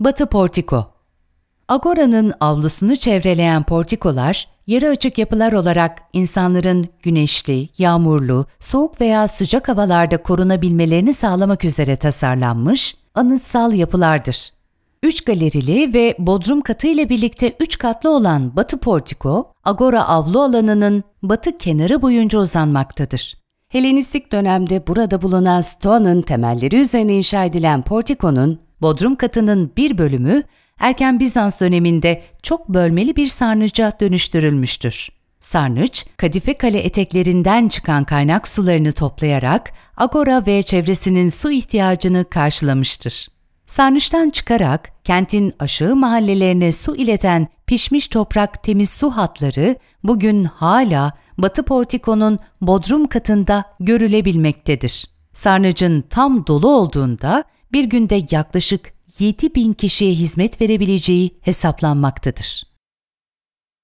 Batı Portiko Agora'nın avlusunu çevreleyen portikolar, yarı açık yapılar olarak insanların güneşli, yağmurlu, soğuk veya sıcak havalarda korunabilmelerini sağlamak üzere tasarlanmış, anıtsal yapılardır. Üç galerili ve bodrum katı ile birlikte üç katlı olan Batı Portiko, Agora avlu alanının batı kenarı boyunca uzanmaktadır. Helenistik dönemde burada bulunan Stoa'nın temelleri üzerine inşa edilen portikonun bodrum katının bir bölümü erken Bizans döneminde çok bölmeli bir sarnıca dönüştürülmüştür. Sarnıç, Kadife Kale eteklerinden çıkan kaynak sularını toplayarak Agora ve çevresinin su ihtiyacını karşılamıştır. Sarnıçtan çıkarak kentin aşağı mahallelerine su ileten pişmiş toprak temiz su hatları bugün hala Batı Portiko'nun bodrum katında görülebilmektedir. Sarnıcın tam dolu olduğunda bir günde yaklaşık 7 bin kişiye hizmet verebileceği hesaplanmaktadır.